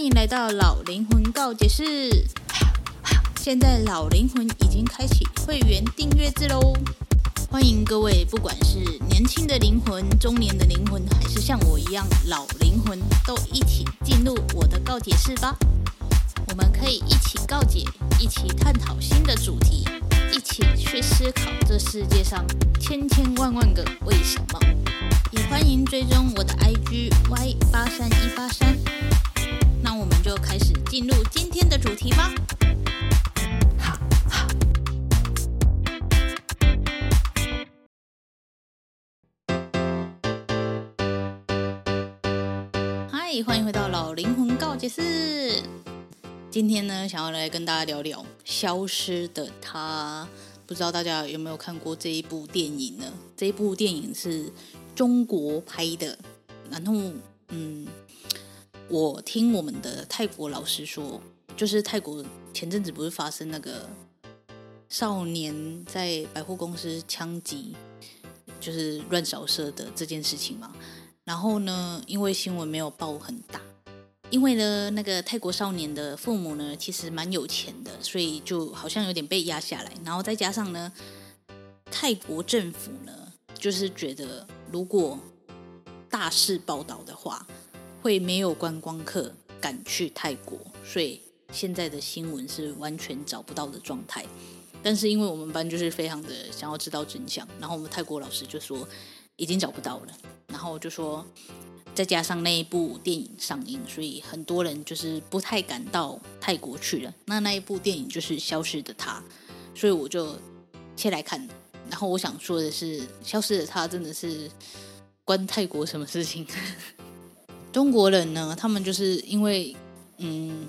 欢迎来到老灵魂告解室。现在老灵魂已经开启会员订阅制喽，欢迎各位，不管是年轻的灵魂、中年的灵魂，还是像我一样老灵魂，都一起进入我的告解室吧。我们可以一起告解，一起探讨新的主题，一起去思考这世界上千千万万个为什么。也欢迎追踪我的 IG Y 八三一八三。那我们就开始进入今天的主题吧。嗨，欢迎回到老灵魂告解室。今天呢，想要来跟大家聊聊《消失的她》。不知道大家有没有看过这一部电影呢？这一部电影是中国拍的。然后，嗯，我听我们的泰国老师说，就是泰国前阵子不是发生那个少年在百货公司枪击，就是乱扫射的这件事情嘛。然后呢，因为新闻没有报很大。因为呢，那个泰国少年的父母呢，其实蛮有钱的，所以就好像有点被压下来。然后再加上呢，泰国政府呢，就是觉得如果大肆报道的话，会没有观光客敢去泰国，所以现在的新闻是完全找不到的状态。但是因为我们班就是非常的想要知道真相，然后我们泰国老师就说已经找不到了，然后就说。再加上那一部电影上映，所以很多人就是不太敢到泰国去了。那那一部电影就是《消失的他》，所以我就切来看。然后我想说的是，《消失的他》真的是关泰国什么事情？中国人呢？他们就是因为嗯，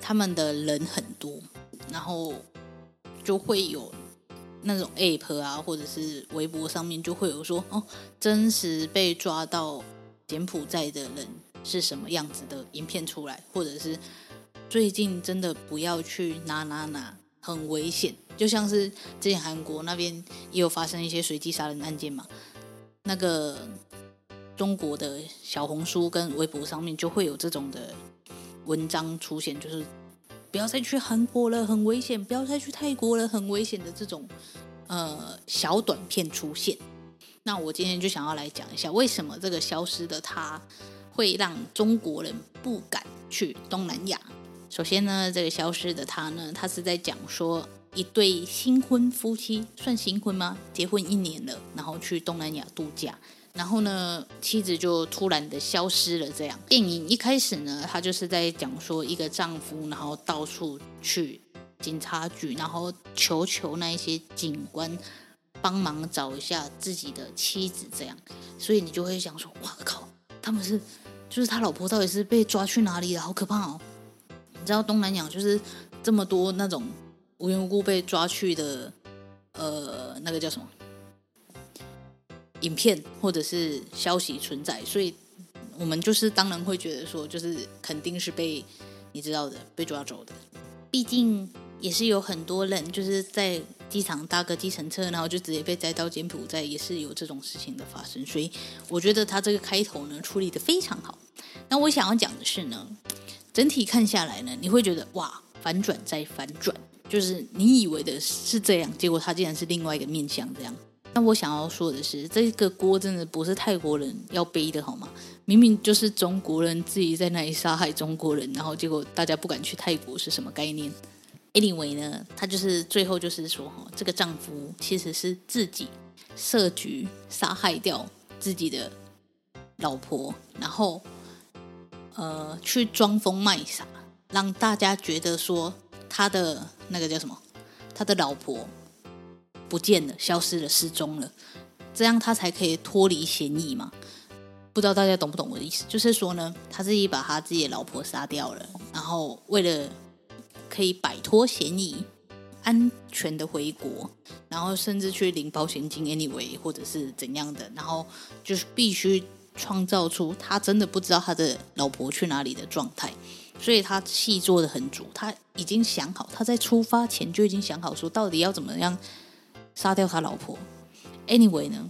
他们的人很多，然后就会有。那种 app 啊，或者是微博上面就会有说哦，真实被抓到柬埔寨的人是什么样子的影片出来，或者是最近真的不要去哪哪哪，很危险。就像是之前韩国那边也有发生一些随机杀人案件嘛，那个中国的小红书跟微博上面就会有这种的文章出现，就是。不要再去韩国了，很危险；不要再去泰国了，很危险的这种呃小短片出现。那我今天就想要来讲一下，为什么这个消失的他会让中国人不敢去东南亚。首先呢，这个消失的他呢，他是在讲说一对新婚夫妻，算新婚吗？结婚一年了，然后去东南亚度假。然后呢，妻子就突然的消失了。这样，电影一开始呢，他就是在讲说一个丈夫，然后到处去警察局，然后求求那一些警官帮忙找一下自己的妻子。这样，所以你就会想说，哇靠，他们是就是他老婆到底是被抓去哪里了？好可怕哦！你知道东南亚就是这么多那种无缘无故被抓去的，呃，那个叫什么？影片或者是消息存在，所以我们就是当然会觉得说，就是肯定是被你知道的被抓走的。毕竟也是有很多人就是在机场搭个计程车，然后就直接被载到柬埔寨，也是有这种事情的发生。所以我觉得他这个开头呢处理得非常好。那我想要讲的是呢，整体看下来呢，你会觉得哇，反转再反转，就是你以为的是这样，结果他竟然是另外一个面向这样。那我想要说的是，这个锅真的不是泰国人要背的好吗？明明就是中国人自己在那里杀害中国人，然后结果大家不敢去泰国是什么概念？Anyway 呢，他就是最后就是说，哈，这个丈夫其实是自己设局杀害掉自己的老婆，然后呃去装疯卖傻，让大家觉得说他的那个叫什么，他的老婆。不见了，消失了，失踪了，这样他才可以脱离嫌疑嘛？不知道大家懂不懂我的意思？就是说呢，他自己把他自己的老婆杀掉了，然后为了可以摆脱嫌疑，安全的回国，然后甚至去领保险金，anyway，或者是怎样的，然后就是必须创造出他真的不知道他的老婆去哪里的状态，所以他戏做的很足，他已经想好，他在出发前就已经想好说到底要怎么样。杀掉他老婆，anyway 呢？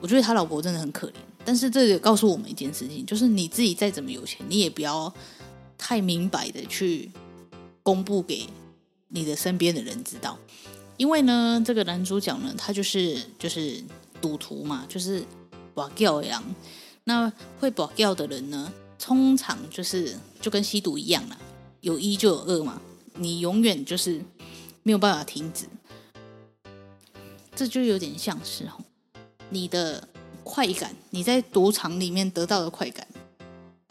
我觉得他老婆真的很可怜。但是这也告诉我们一件事情，就是你自己再怎么有钱，你也不要太明白的去公布给你的身边的人知道，因为呢，这个男主角呢，他就是就是赌徒嘛，就是跋筊的人。那会跋筊的人呢，通常就是就跟吸毒一样啦，有一就有二嘛，你永远就是没有办法停止。这就有点像是哦你的快感，你在赌场里面得到的快感，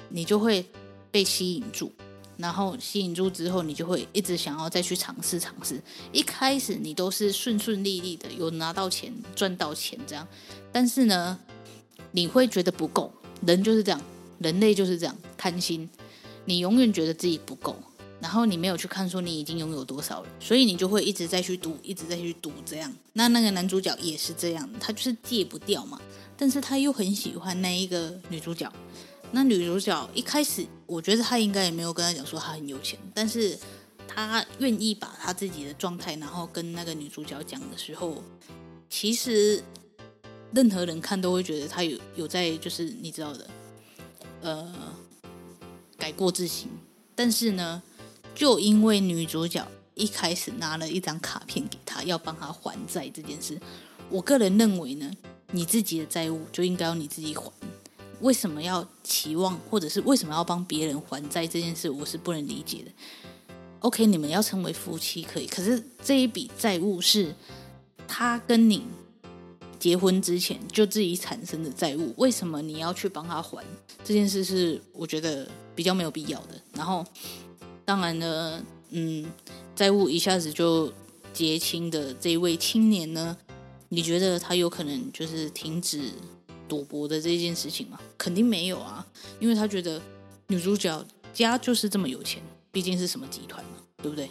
你就会被吸引住，然后吸引住之后，你就会一直想要再去尝试尝试。一开始你都是顺顺利利的，有拿到钱、赚到钱这样，但是呢，你会觉得不够。人就是这样，人类就是这样，贪心，你永远觉得自己不够。然后你没有去看说你已经拥有多少了，所以你就会一直在去赌，一直在去赌这样。那那个男主角也是这样，他就是戒不掉嘛，但是他又很喜欢那一个女主角。那女主角一开始，我觉得他应该也没有跟他讲说他很有钱，但是他愿意把他自己的状态，然后跟那个女主角讲的时候，其实任何人看都会觉得他有有在，就是你知道的，呃，改过自新。但是呢。就因为女主角一开始拿了一张卡片给他，要帮他还债这件事，我个人认为呢，你自己的债务就应该要你自己还。为什么要期望，或者是为什么要帮别人还债这件事，我是不能理解的。OK，你们要成为夫妻可以，可是这一笔债务是他跟你结婚之前就自己产生的债务，为什么你要去帮他还？这件事是我觉得比较没有必要的。然后。当然呢，嗯，债务一下子就结清的这一位青年呢，你觉得他有可能就是停止赌博的这件事情吗？肯定没有啊，因为他觉得女主角家就是这么有钱，毕竟是什么集团嘛，对不对？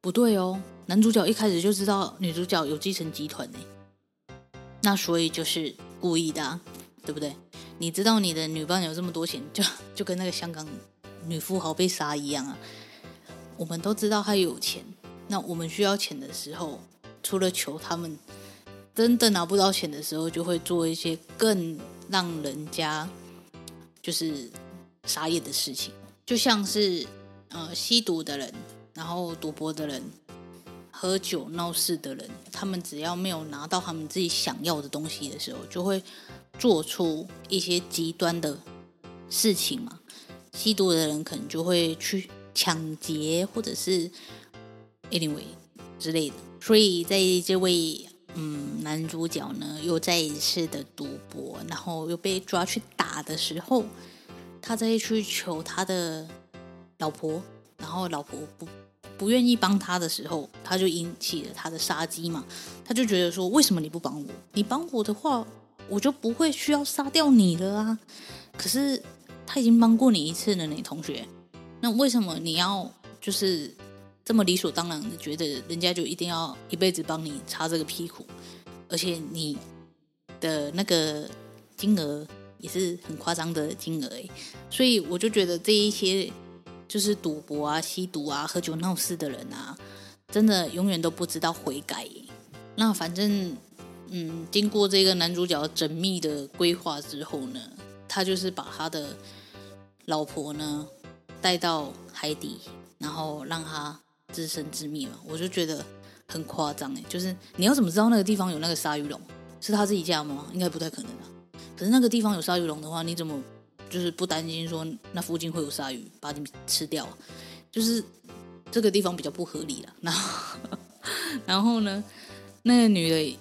不对哦，男主角一开始就知道女主角有继承集团呢，那所以就是故意的啊，对不对？你知道你的女伴有这么多钱，就就跟那个香港女富豪被杀一样啊。我们都知道他有钱，那我们需要钱的时候，除了求他们，真的拿不到钱的时候，就会做一些更让人家就是傻眼的事情，就像是呃吸毒的人，然后赌博的人，喝酒闹事的人，他们只要没有拿到他们自己想要的东西的时候，就会做出一些极端的事情嘛。吸毒的人可能就会去。抢劫或者是 anyway 之类的，所以在这位嗯男主角呢又再一次的赌博，然后又被抓去打的时候，他再去求他的老婆，然后老婆不不愿意帮他的时候，他就引起了他的杀机嘛，他就觉得说，为什么你不帮我？你帮我的话，我就不会需要杀掉你了啊！可是他已经帮过你一次了，你同学。那为什么你要就是这么理所当然的觉得人家就一定要一辈子帮你擦这个屁股，而且你的那个金额也是很夸张的金额诶，所以我就觉得这一些就是赌博啊、吸毒啊、喝酒闹事的人啊，真的永远都不知道悔改。那反正嗯，经过这个男主角缜密的规划之后呢，他就是把他的老婆呢。带到海底，然后让他自生自灭嘛，我就觉得很夸张哎。就是你要怎么知道那个地方有那个鲨鱼龙？是他自己家吗？应该不太可能啊。可是那个地方有鲨鱼龙的话，你怎么就是不担心说那附近会有鲨鱼把你吃掉？就是这个地方比较不合理了。然后，然后呢，那个女的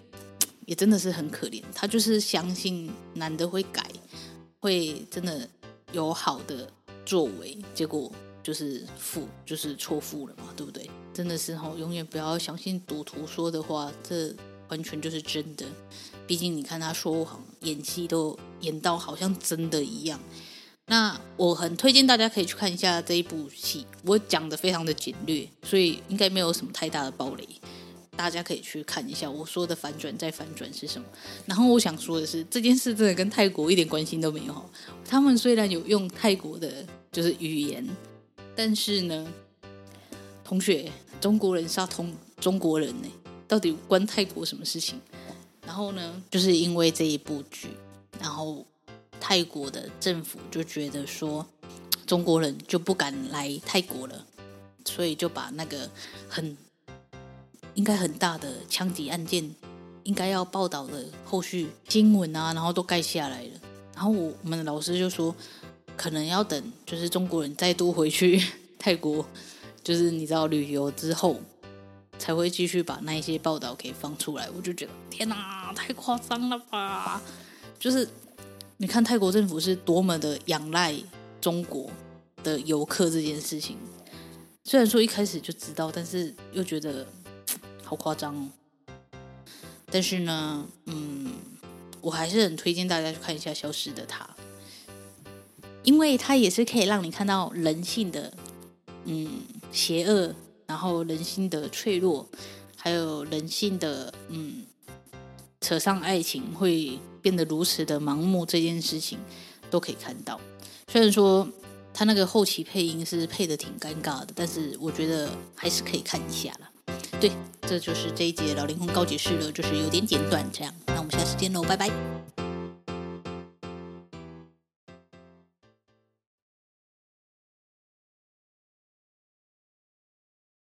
也真的是很可怜，她就是相信男的会改，会真的有好的。作为，结果就是负，就是错付了嘛，对不对？真的是吼，永远不要相信赌徒说的话，这完全就是真的。毕竟你看他说谎、演戏都演到好像真的一样。那我很推荐大家可以去看一下这一部戏，我讲的非常的简略，所以应该没有什么太大的暴雷。大家可以去看一下我说的反转再反转是什么。然后我想说的是，这件事真的跟泰国一点关系都没有。他们虽然有用泰国的。就是语言，但是呢，同学，中国人杀同中国人呢，到底关泰国什么事情？然后呢，就是因为这一部剧，然后泰国的政府就觉得说，中国人就不敢来泰国了，所以就把那个很应该很大的枪击案件，应该要报道的后续新闻啊，然后都盖下来了。然后我们的老师就说，可能要等就是中国人再度回去 泰国，就是你知道旅游之后，才会继续把那一些报道给放出来。我就觉得天哪，太夸张了吧！就是你看泰国政府是多么的仰赖中国的游客这件事情，虽然说一开始就知道，但是又觉得好夸张哦。但是呢，嗯，我还是很推荐大家去看一下《消失的她》，因为它也是可以让你看到人性的嗯邪恶，然后人性的脆弱，还有人性的嗯扯上爱情会变得如此的盲目这件事情都可以看到。虽然说他那个后期配音是配得挺尴尬的，但是我觉得还是可以看一下了。对，这就是这一节老灵魂高解室了，就是有点简短这样。那我们下次见喽，拜拜。